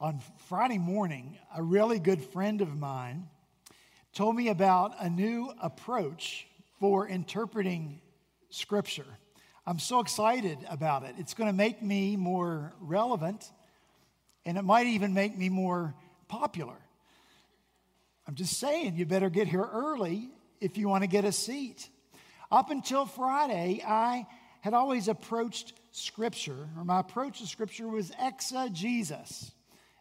On Friday morning, a really good friend of mine told me about a new approach for interpreting Scripture. I'm so excited about it. It's going to make me more relevant, and it might even make me more popular. I'm just saying, you better get here early if you want to get a seat. Up until Friday, I had always approached Scripture, or my approach to Scripture was exegesis.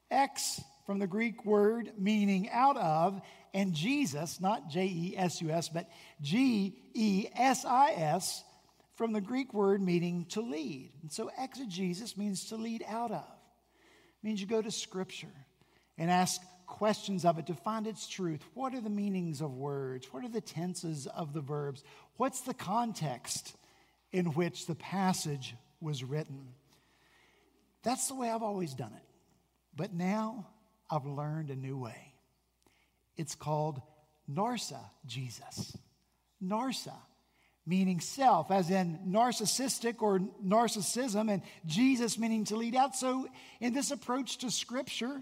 Ex from the Greek word meaning out of, and Jesus, not J E S U S, but G E S I S, from the Greek word meaning to lead. And so exegesis means to lead out of. It means you go to Scripture and ask questions of it to find its truth. What are the meanings of words? What are the tenses of the verbs? What's the context in which the passage was written? That's the way I've always done it. But now I've learned a new way. It's called Narsa Jesus. Narsa, meaning self, as in narcissistic or narcissism, and Jesus meaning to lead out. So, in this approach to Scripture,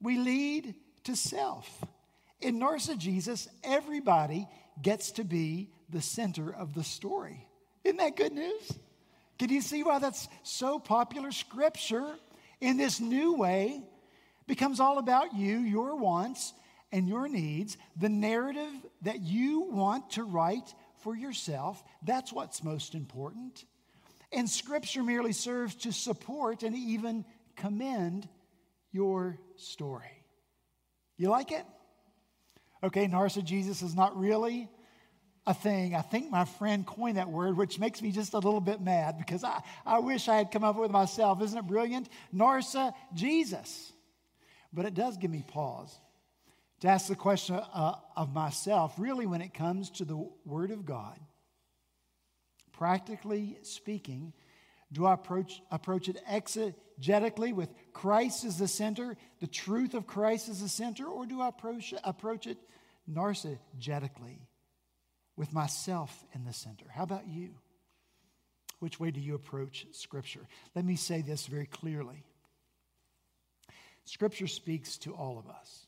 we lead to self. In Narsa Jesus, everybody gets to be the center of the story. Isn't that good news? Can you see why that's so popular? Scripture, in this new way, becomes all about you, your wants, and your needs, the narrative that you want to write for yourself. That's what's most important. And Scripture merely serves to support and even commend your story. You like it? Okay, narcissism is not really a thing. I think my friend coined that word, which makes me just a little bit mad because I, I wish I had come up with it myself. Isn't it brilliant? Narsa Jesus. But it does give me pause to ask the question uh, of myself really, when it comes to the Word of God, practically speaking, do I approach, approach it exegetically with Christ as the center, the truth of Christ as the center, or do I approach, approach it narcissistically with myself in the center? How about you? Which way do you approach Scripture? Let me say this very clearly Scripture speaks to all of us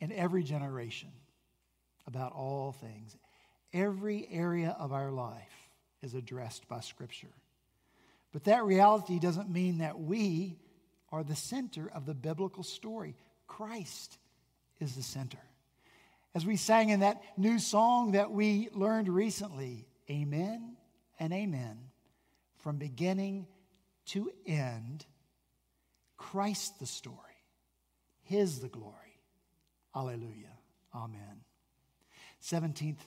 in every generation about all things. Every area of our life is addressed by Scripture. But that reality doesn't mean that we are the center of the biblical story. Christ is the center. As we sang in that new song that we learned recently, Amen and Amen, from beginning to end, Christ the story, His the glory. Alleluia. Amen. 17th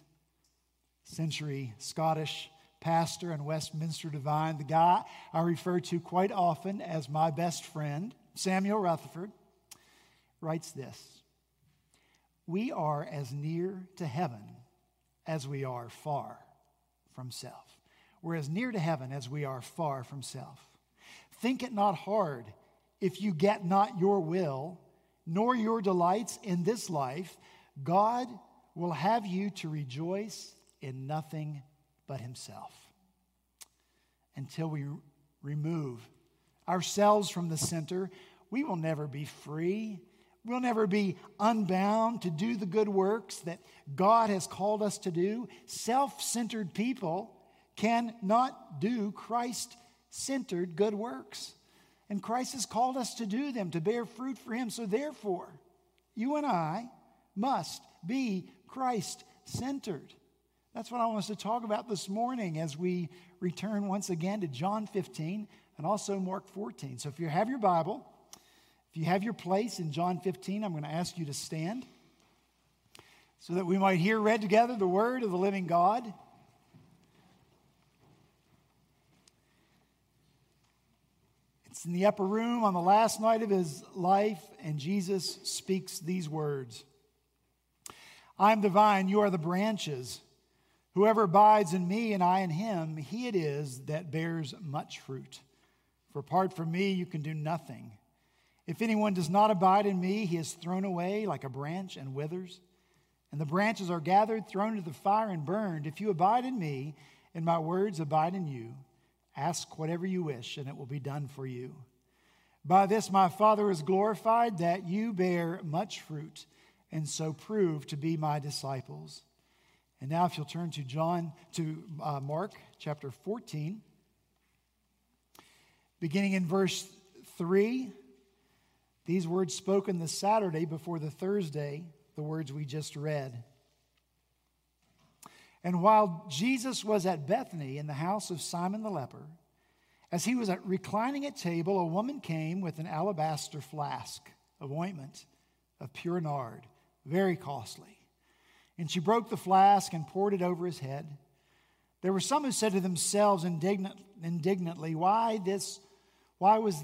century Scottish pastor and Westminster Divine, the guy I refer to quite often as my best friend, Samuel Rutherford, writes this We are as near to heaven as we are far from self. We're as near to heaven as we are far from self. Think it not hard if you get not your will, nor your delights in this life. God will have you to rejoice in nothing but Himself. Until we remove ourselves from the center, we will never be free. We'll never be unbound to do the good works that God has called us to do. Self centered people cannot do Christ centered good works. And Christ has called us to do them, to bear fruit for Him. So, therefore, you and I must be Christ centered. That's what I want us to talk about this morning as we return once again to John 15 and also Mark 14. So if you have your Bible, if you have your place in John 15, I'm going to ask you to stand so that we might hear read together the word of the living God. It's in the upper room on the last night of his life, and Jesus speaks these words I am the vine, you are the branches. Whoever abides in me and I in him, he it is that bears much fruit. For apart from me, you can do nothing. If anyone does not abide in me, he is thrown away like a branch and withers. And the branches are gathered, thrown into the fire, and burned. If you abide in me, and my words abide in you, ask whatever you wish, and it will be done for you. By this my Father is glorified, that you bear much fruit, and so prove to be my disciples. And now, if you'll turn to John, to uh, Mark chapter 14, beginning in verse 3, these words spoken the Saturday before the Thursday, the words we just read. And while Jesus was at Bethany in the house of Simon the leper, as he was reclining at table, a woman came with an alabaster flask of ointment of pure nard, very costly. And she broke the flask and poured it over his head. There were some who said to themselves indignant, indignantly, Why this? Why was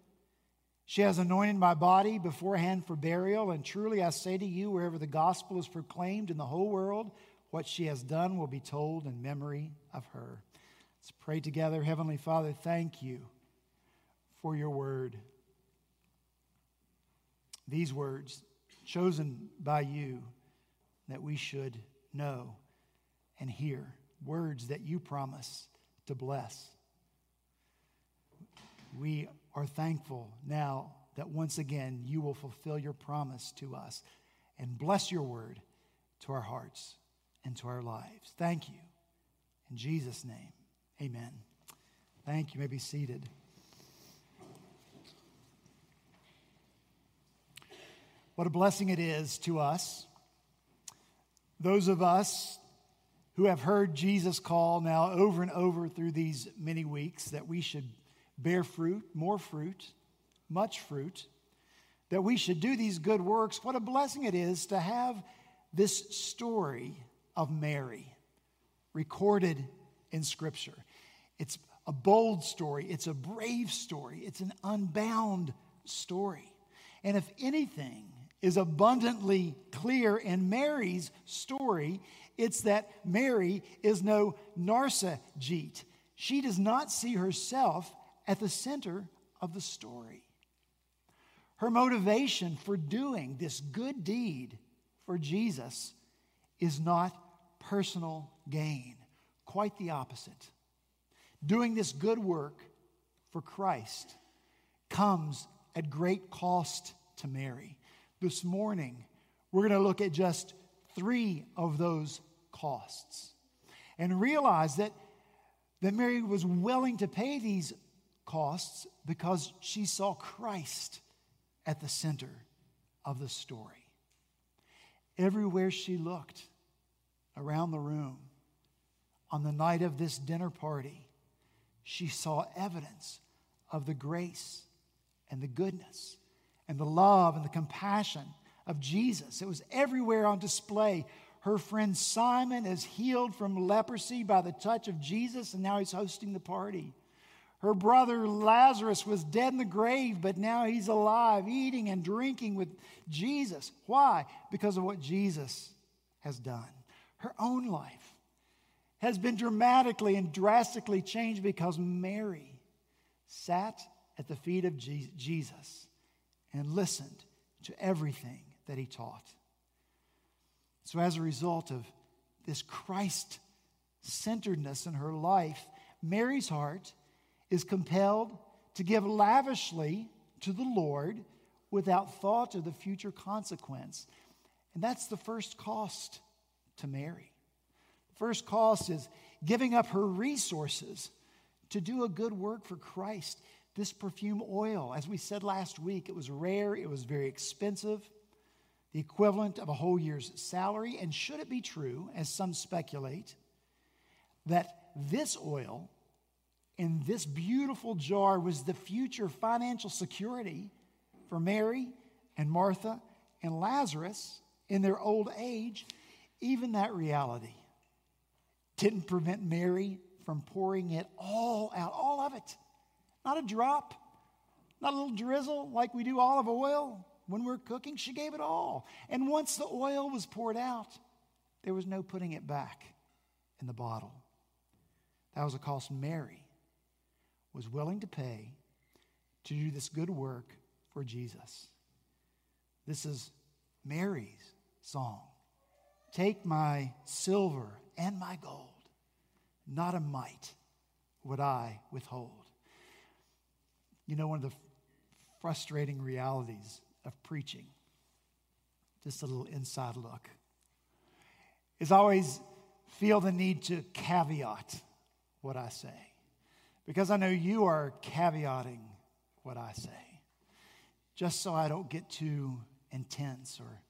She has anointed my body beforehand for burial. And truly I say to you, wherever the gospel is proclaimed in the whole world, what she has done will be told in memory of her. Let's pray together. Heavenly Father, thank you for your word these words chosen by you that we should know and hear, words that you promise to bless. We are thankful now that once again you will fulfill your promise to us and bless your word to our hearts and to our lives. Thank you. In Jesus' name, amen. Thank you. you may be seated. What a blessing it is to us, those of us who have heard Jesus call now over and over through these many weeks that we should bear fruit, more fruit, much fruit, that we should do these good works. What a blessing it is to have this story of Mary recorded in Scripture. It's a bold story, it's a brave story, it's an unbound story. And if anything, is abundantly clear in Mary's story. It's that Mary is no Narcissist. She does not see herself at the center of the story. Her motivation for doing this good deed for Jesus is not personal gain, quite the opposite. Doing this good work for Christ comes at great cost to Mary. This morning, we're going to look at just three of those costs and realize that, that Mary was willing to pay these costs because she saw Christ at the center of the story. Everywhere she looked around the room on the night of this dinner party, she saw evidence of the grace and the goodness and the love and the compassion of Jesus. It was everywhere on display. Her friend Simon is healed from leprosy by the touch of Jesus, and now he's hosting the party. Her brother Lazarus was dead in the grave, but now he's alive, eating and drinking with Jesus. Why? Because of what Jesus has done. Her own life has been dramatically and drastically changed because Mary sat at the feet of Jesus and listened to everything that he taught. So, as a result of this Christ centeredness in her life, Mary's heart is compelled to give lavishly to the Lord without thought of the future consequence. And that's the first cost to Mary. First cost is giving up her resources to do a good work for Christ. This perfume oil, as we said last week, it was rare, it was very expensive, the equivalent of a whole year's salary. And should it be true, as some speculate, that this oil in this beautiful jar was the future financial security for Mary and Martha and Lazarus in their old age, even that reality didn't prevent Mary from pouring it all out, all of it not a drop, not a little drizzle like we do olive oil, when we're cooking, she gave it all. And once the oil was poured out, there was no putting it back in the bottle. That was a cost Mary was willing to pay to do this good work for Jesus. This is Mary's song. Take my silver and my gold, not a mite would I withhold. You know, one of the frustrating realities of preaching, just a little inside look, is always feel the need to caveat what I say. Because I know you are caveating what I say, just so I don't get too intense or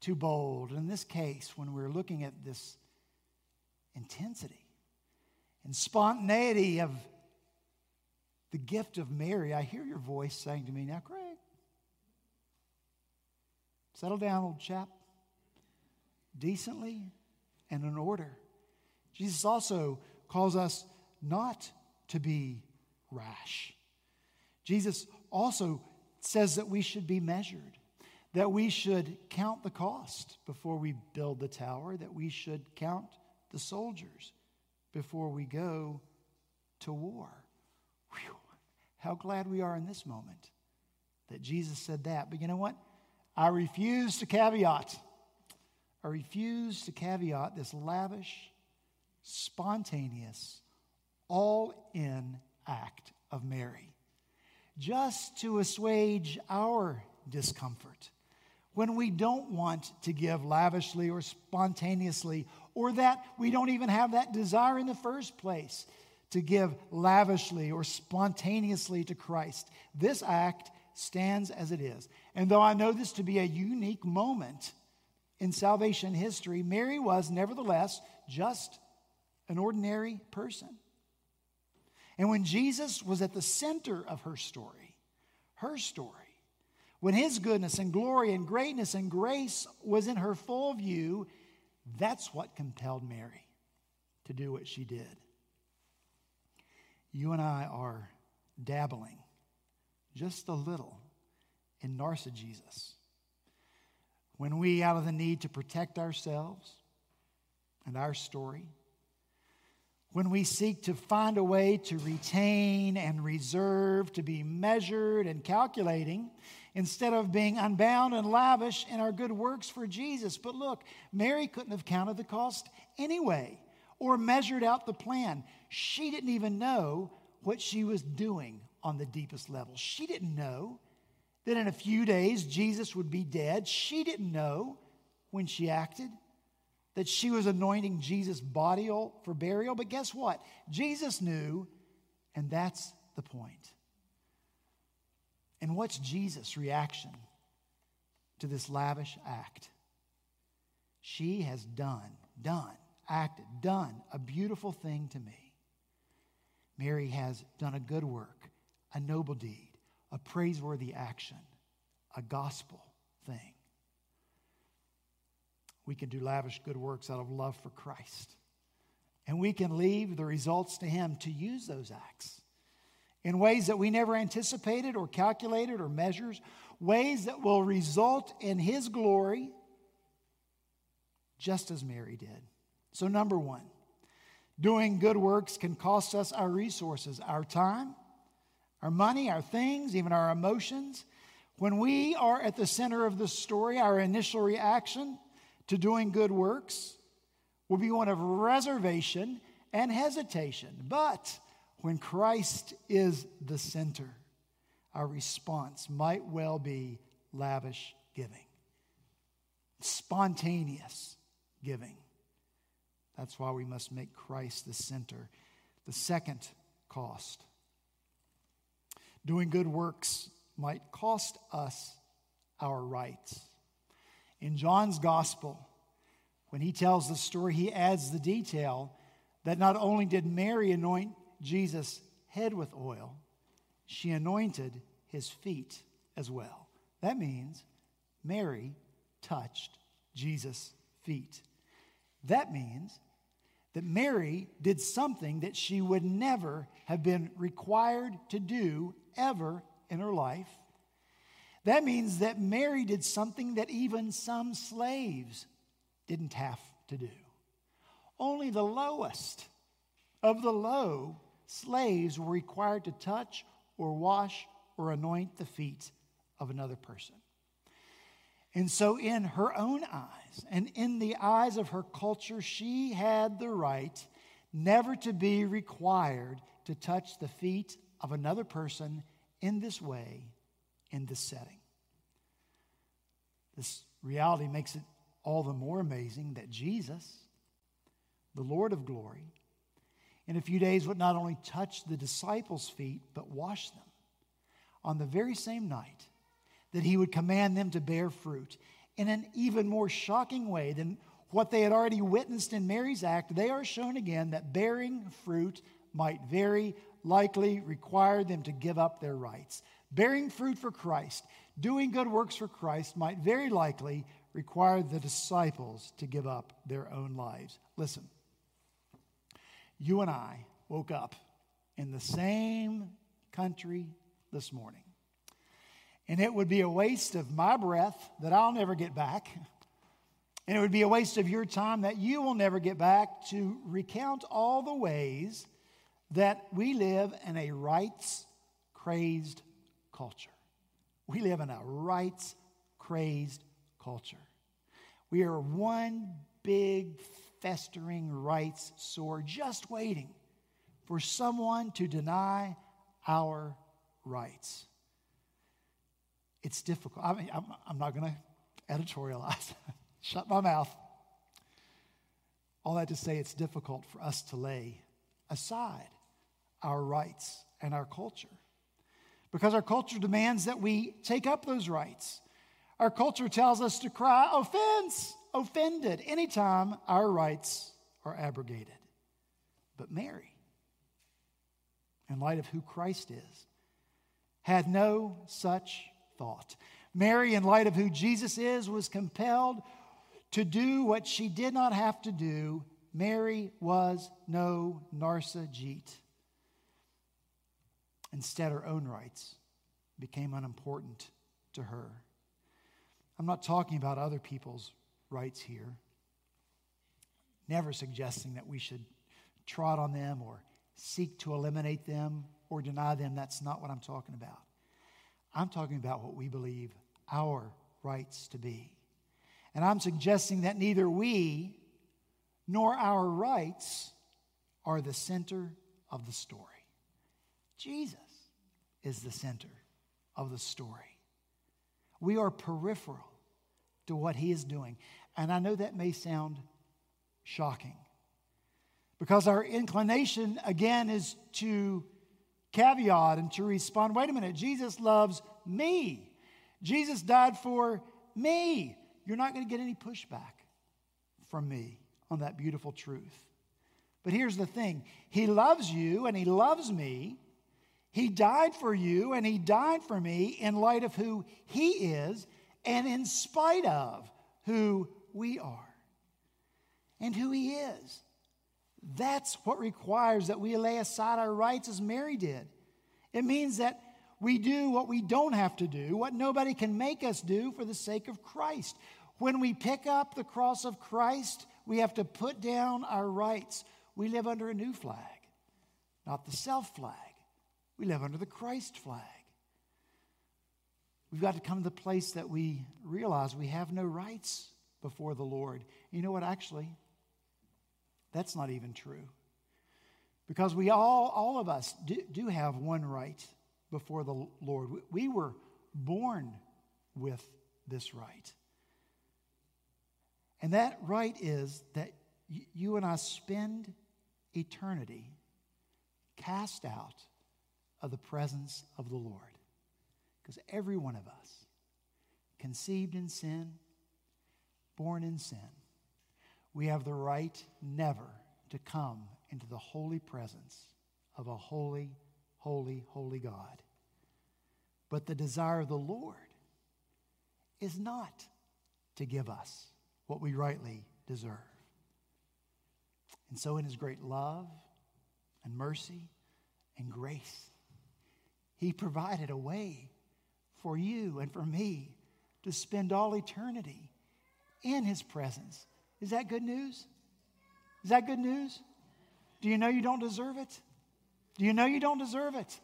too bold. In this case, when we're looking at this intensity and spontaneity of the gift of Mary, I hear your voice saying to me, Now, Craig, settle down, old chap, decently and in order. Jesus also calls us not to be rash. Jesus also says that we should be measured, that we should count the cost before we build the tower, that we should count the soldiers before we go to war. Whew. How glad we are in this moment that Jesus said that. But you know what? I refuse to caveat. I refuse to caveat this lavish, spontaneous, all in act of Mary just to assuage our discomfort when we don't want to give lavishly or spontaneously, or that we don't even have that desire in the first place to give lavishly or spontaneously to Christ. This act stands as it is. And though I know this to be a unique moment in salvation history, Mary was nevertheless just an ordinary person. And when Jesus was at the center of her story, her story, when his goodness and glory and greatness and grace was in her full view, that's what compelled Mary to do what she did you and I are dabbling just a little in narcissism. When we, out of the need to protect ourselves and our story, when we seek to find a way to retain and reserve, to be measured and calculating, instead of being unbound and lavish in our good works for Jesus. But look, Mary couldn't have counted the cost anyway or measured out the plan. She didn't even know what she was doing on the deepest level. She didn't know that in a few days Jesus would be dead. She didn't know when she acted that she was anointing Jesus' body for burial. But guess what? Jesus knew, and that's the point. And what's Jesus' reaction to this lavish act? She has done, done acted, done a beautiful thing to me. Mary has done a good work, a noble deed, a praiseworthy action, a gospel thing. We can do lavish good works out of love for Christ. And we can leave the results to Him to use those acts in ways that we never anticipated or calculated or measures, ways that will result in His glory, just as Mary did. So, number one, doing good works can cost us our resources, our time, our money, our things, even our emotions. When we are at the center of the story, our initial reaction to doing good works will be one of reservation and hesitation. But when Christ is the center, our response might well be lavish giving, spontaneous giving. That's why we must make Christ the center. The second cost doing good works might cost us our rights. In John's gospel, when he tells the story, he adds the detail that not only did Mary anoint Jesus' head with oil, she anointed his feet as well. That means Mary touched Jesus' feet. That means that Mary did something that she would never have been required to do ever in her life. That means that Mary did something that even some slaves didn't have to do. Only the lowest of the low slaves were required to touch or wash or anoint the feet of another person. And so, in her own eyes and in the eyes of her culture, she had the right never to be required to touch the feet of another person in this way, in this setting. This reality makes it all the more amazing that Jesus, the Lord of glory, in a few days would not only touch the disciples' feet, but wash them on the very same night that he would command them to bear fruit. In an even more shocking way than what they had already witnessed in Mary's act, they are shown again that bearing fruit might very likely require them to give up their rights. Bearing fruit for Christ, doing good works for Christ, might very likely require the disciples to give up their own lives. Listen, you and I woke up in the same country this morning. And it would be a waste of my breath that I'll never get back. And it would be a waste of your time that you will never get back to recount all the ways that we live in a rights crazed culture. We live in a rights crazed culture. We are one big festering rights sore just waiting for someone to deny our rights. It's difficult. I mean, I'm, I'm not going to editorialize, shut my mouth. All that to say, it's difficult for us to lay aside our rights and our culture because our culture demands that we take up those rights. Our culture tells us to cry offense, offended, anytime our rights are abrogated. But Mary, in light of who Christ is, had no such thought. Mary, in light of who Jesus is, was compelled to do what she did not have to do. Mary was no Narcissist. Instead, her own rights became unimportant to her. I'm not talking about other people's rights here, never suggesting that we should trot on them or seek to eliminate them or deny them. That's not what I'm talking about. I'm talking about what we believe our rights to be. And I'm suggesting that neither we nor our rights are the center of the story. Jesus is the center of the story. We are peripheral to what he is doing. And I know that may sound shocking because our inclination, again, is to caveat and to respond wait a minute, Jesus loves me. Jesus died for me. You're not going to get any pushback from me on that beautiful truth. But here's the thing He loves you and He loves me. He died for you and He died for me in light of who He is and in spite of who we are and who He is. That's what requires that we lay aside our rights as Mary did. It means that we do what we don't have to do, what nobody can make us do for the sake of Christ. When we pick up the cross of Christ, we have to put down our rights. We live under a new flag, not the self flag. We live under the Christ flag. We've got to come to the place that we realize we have no rights before the Lord. You know what, actually? That's not even true. Because we all, all of us, do, do have one right before the Lord. We were born with this right. And that right is that you and I spend eternity cast out of the presence of the Lord. Because every one of us, conceived in sin, born in sin, we have the right never to come into the holy presence of a holy, holy, holy God. But the desire of the Lord is not to give us what we rightly deserve. And so, in his great love and mercy and grace, he provided a way for you and for me to spend all eternity in his presence. Is that good news? Is that good news? Do you know you don't deserve it? Do you know you don't deserve it?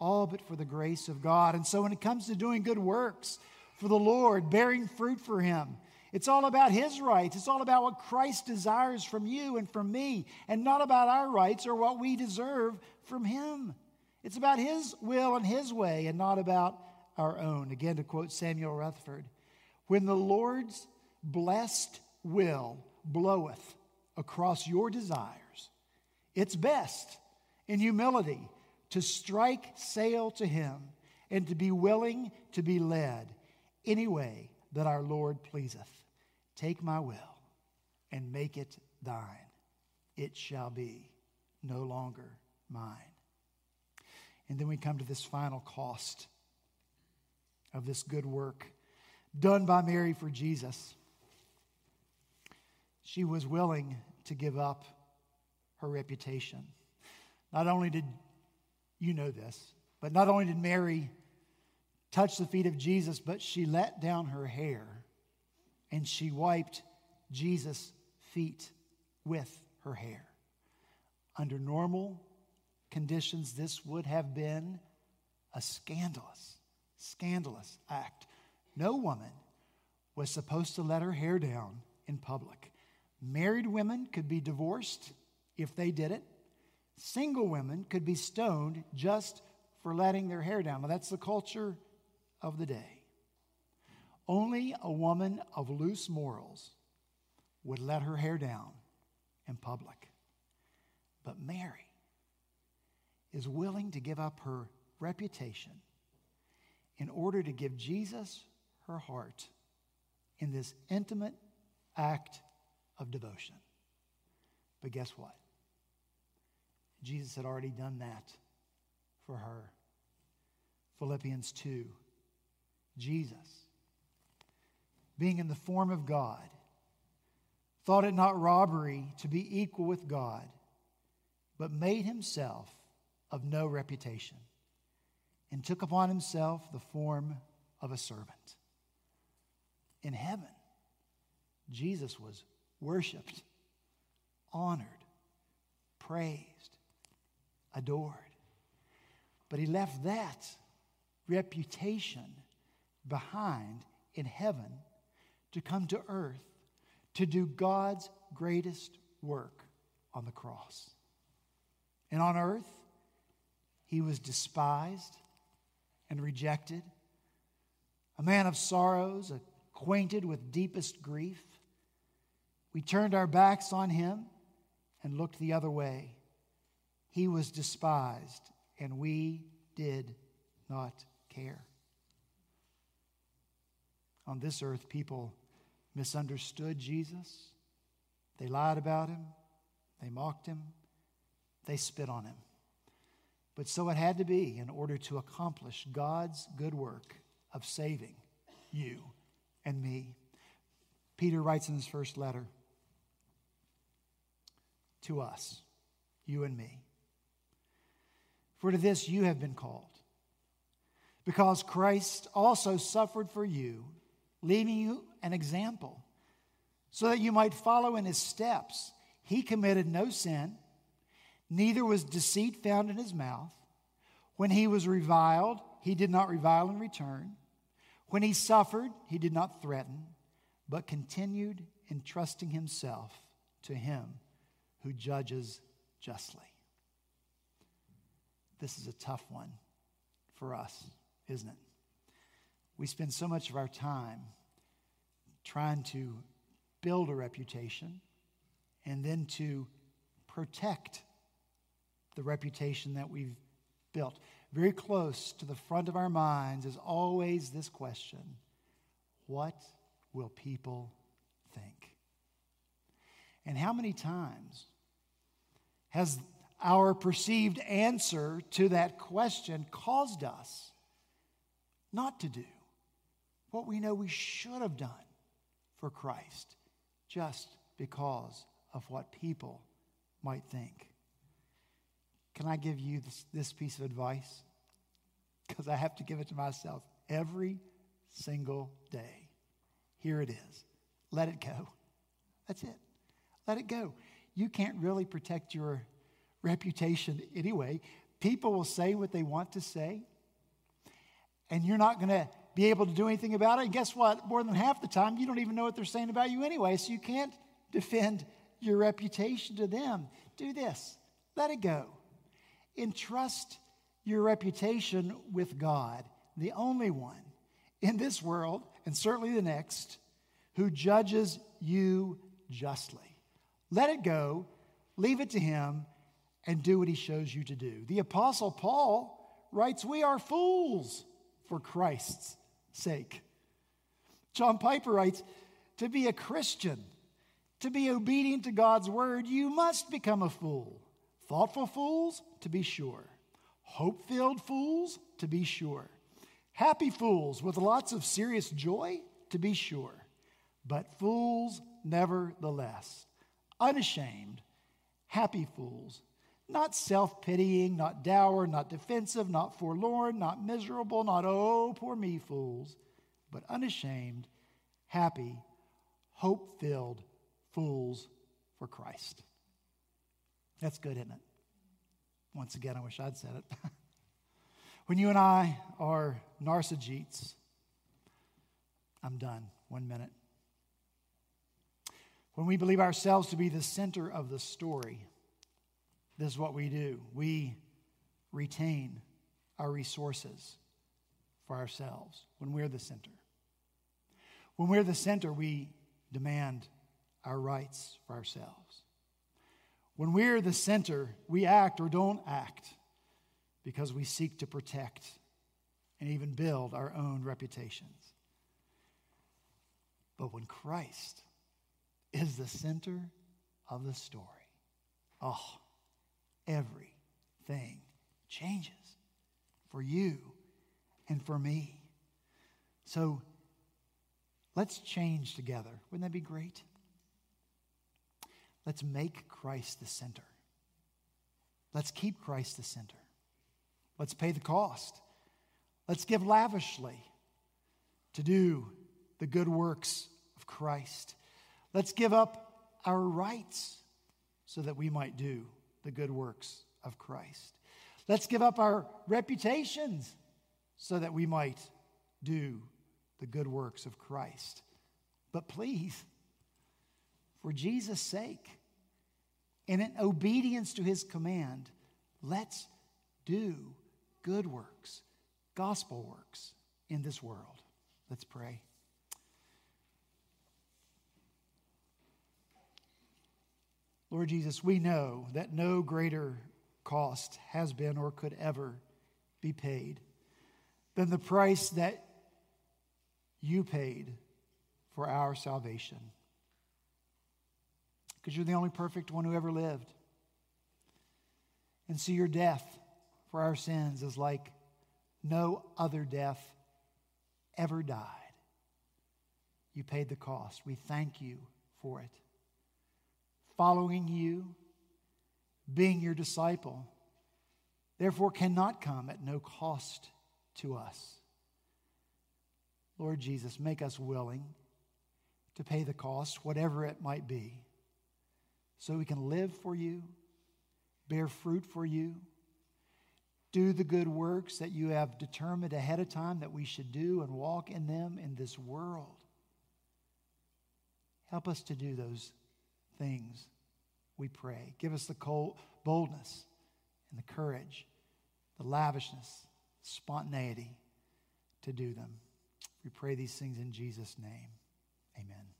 All but for the grace of God. And so when it comes to doing good works for the Lord, bearing fruit for him, it's all about his rights. It's all about what Christ desires from you and from me, and not about our rights or what we deserve from him. It's about his will and his way, and not about our own. Again, to quote Samuel Rutherford When the Lord's blessed will bloweth across your desires, it's best in humility to strike sail to him and to be willing to be led any way that our Lord pleaseth. Take my will and make it thine. It shall be no longer mine. And then we come to this final cost of this good work done by Mary for Jesus. She was willing to give up her reputation. Not only did you know this, but not only did Mary touch the feet of Jesus, but she let down her hair and she wiped Jesus' feet with her hair. Under normal conditions, this would have been a scandalous, scandalous act. No woman was supposed to let her hair down in public. Married women could be divorced if they did it. Single women could be stoned just for letting their hair down. Now, that's the culture of the day. Only a woman of loose morals would let her hair down in public. But Mary is willing to give up her reputation in order to give Jesus her heart in this intimate act of devotion. But guess what? Jesus had already done that for her. Philippians 2. Jesus, being in the form of God, thought it not robbery to be equal with God, but made himself of no reputation, and took upon himself the form of a servant. In heaven, Jesus was worshiped, honored, praised, adored. But he left that reputation behind in heaven to come to earth to do God's greatest work on the cross. And on earth, he was despised and rejected, a man of sorrows, acquainted with deepest grief. We turned our backs on him and looked the other way. He was despised, and we did not care. On this earth, people misunderstood Jesus. They lied about him. They mocked him. They spit on him. But so it had to be in order to accomplish God's good work of saving you and me. Peter writes in his first letter to us, you and me. For to this you have been called, because Christ also suffered for you, leaving you an example, so that you might follow in his steps. He committed no sin, neither was deceit found in his mouth. When he was reviled, he did not revile in return. When he suffered, he did not threaten, but continued entrusting himself to him who judges justly. This is a tough one for us, isn't it? We spend so much of our time trying to build a reputation and then to protect the reputation that we've built. Very close to the front of our minds is always this question What will people think? And how many times has our perceived answer to that question caused us not to do what we know we should have done for Christ just because of what people might think? Can I give you this, this piece of advice? Because I have to give it to myself. every single day. Here it is. Let it go. That's it. Let it go. You can't really protect your reputation anyway. People will say what they want to say, and you're not going to be able to do anything about it. And guess what? More than half the time, you don't even know what they're saying about you anyway, so you can't defend your reputation to them. Do this let it go. Entrust your reputation with God, the only one in this world, and certainly the next, who judges you justly. Let it go, leave it to Him, and do what He shows you to do. The Apostle Paul writes, We are fools for Christ's sake. John Piper writes, To be a Christian, to be obedient to God's word, you must become a fool. Thoughtful fools, to be sure. Hope filled fools, to be sure. Happy fools with lots of serious joy, to be sure. But fools nevertheless. Unashamed, happy fools. Not self pitying, not dour, not defensive, not forlorn, not miserable, not oh, poor me fools, but unashamed, happy, hope filled fools for Christ. That's good, isn't it? Once again, I wish I'd said it. when you and I are narcigetes, I'm done. One minute. When we believe ourselves to be the center of the story, this is what we do. We retain our resources for ourselves when we're the center. When we're the center, we demand our rights for ourselves. When we're the center, we act or don't act because we seek to protect and even build our own reputations. But when Christ is the center of the story, oh, everything changes for you and for me. So let's change together. Wouldn't that be great? Let's make Christ the center. Let's keep Christ the center. Let's pay the cost. Let's give lavishly to do the good works of Christ. Let's give up our rights so that we might do the good works of Christ. Let's give up our reputations so that we might do the good works of Christ. But please, for Jesus' sake and in obedience to his command, let's do good works, gospel works in this world. Let's pray. Lord Jesus, we know that no greater cost has been or could ever be paid than the price that you paid for our salvation because you're the only perfect one who ever lived. And so your death for our sins is like no other death ever died. You paid the cost. We thank you for it. Following you, being your disciple, therefore cannot come at no cost to us. Lord Jesus, make us willing to pay the cost, whatever it might be so we can live for you, bear fruit for you, do the good works that you have determined ahead of time that we should do and walk in them in this world. Help us to do those things, we pray. Give us the boldness and the courage, the lavishness, spontaneity to do them. We pray these things in Jesus' name. Amen.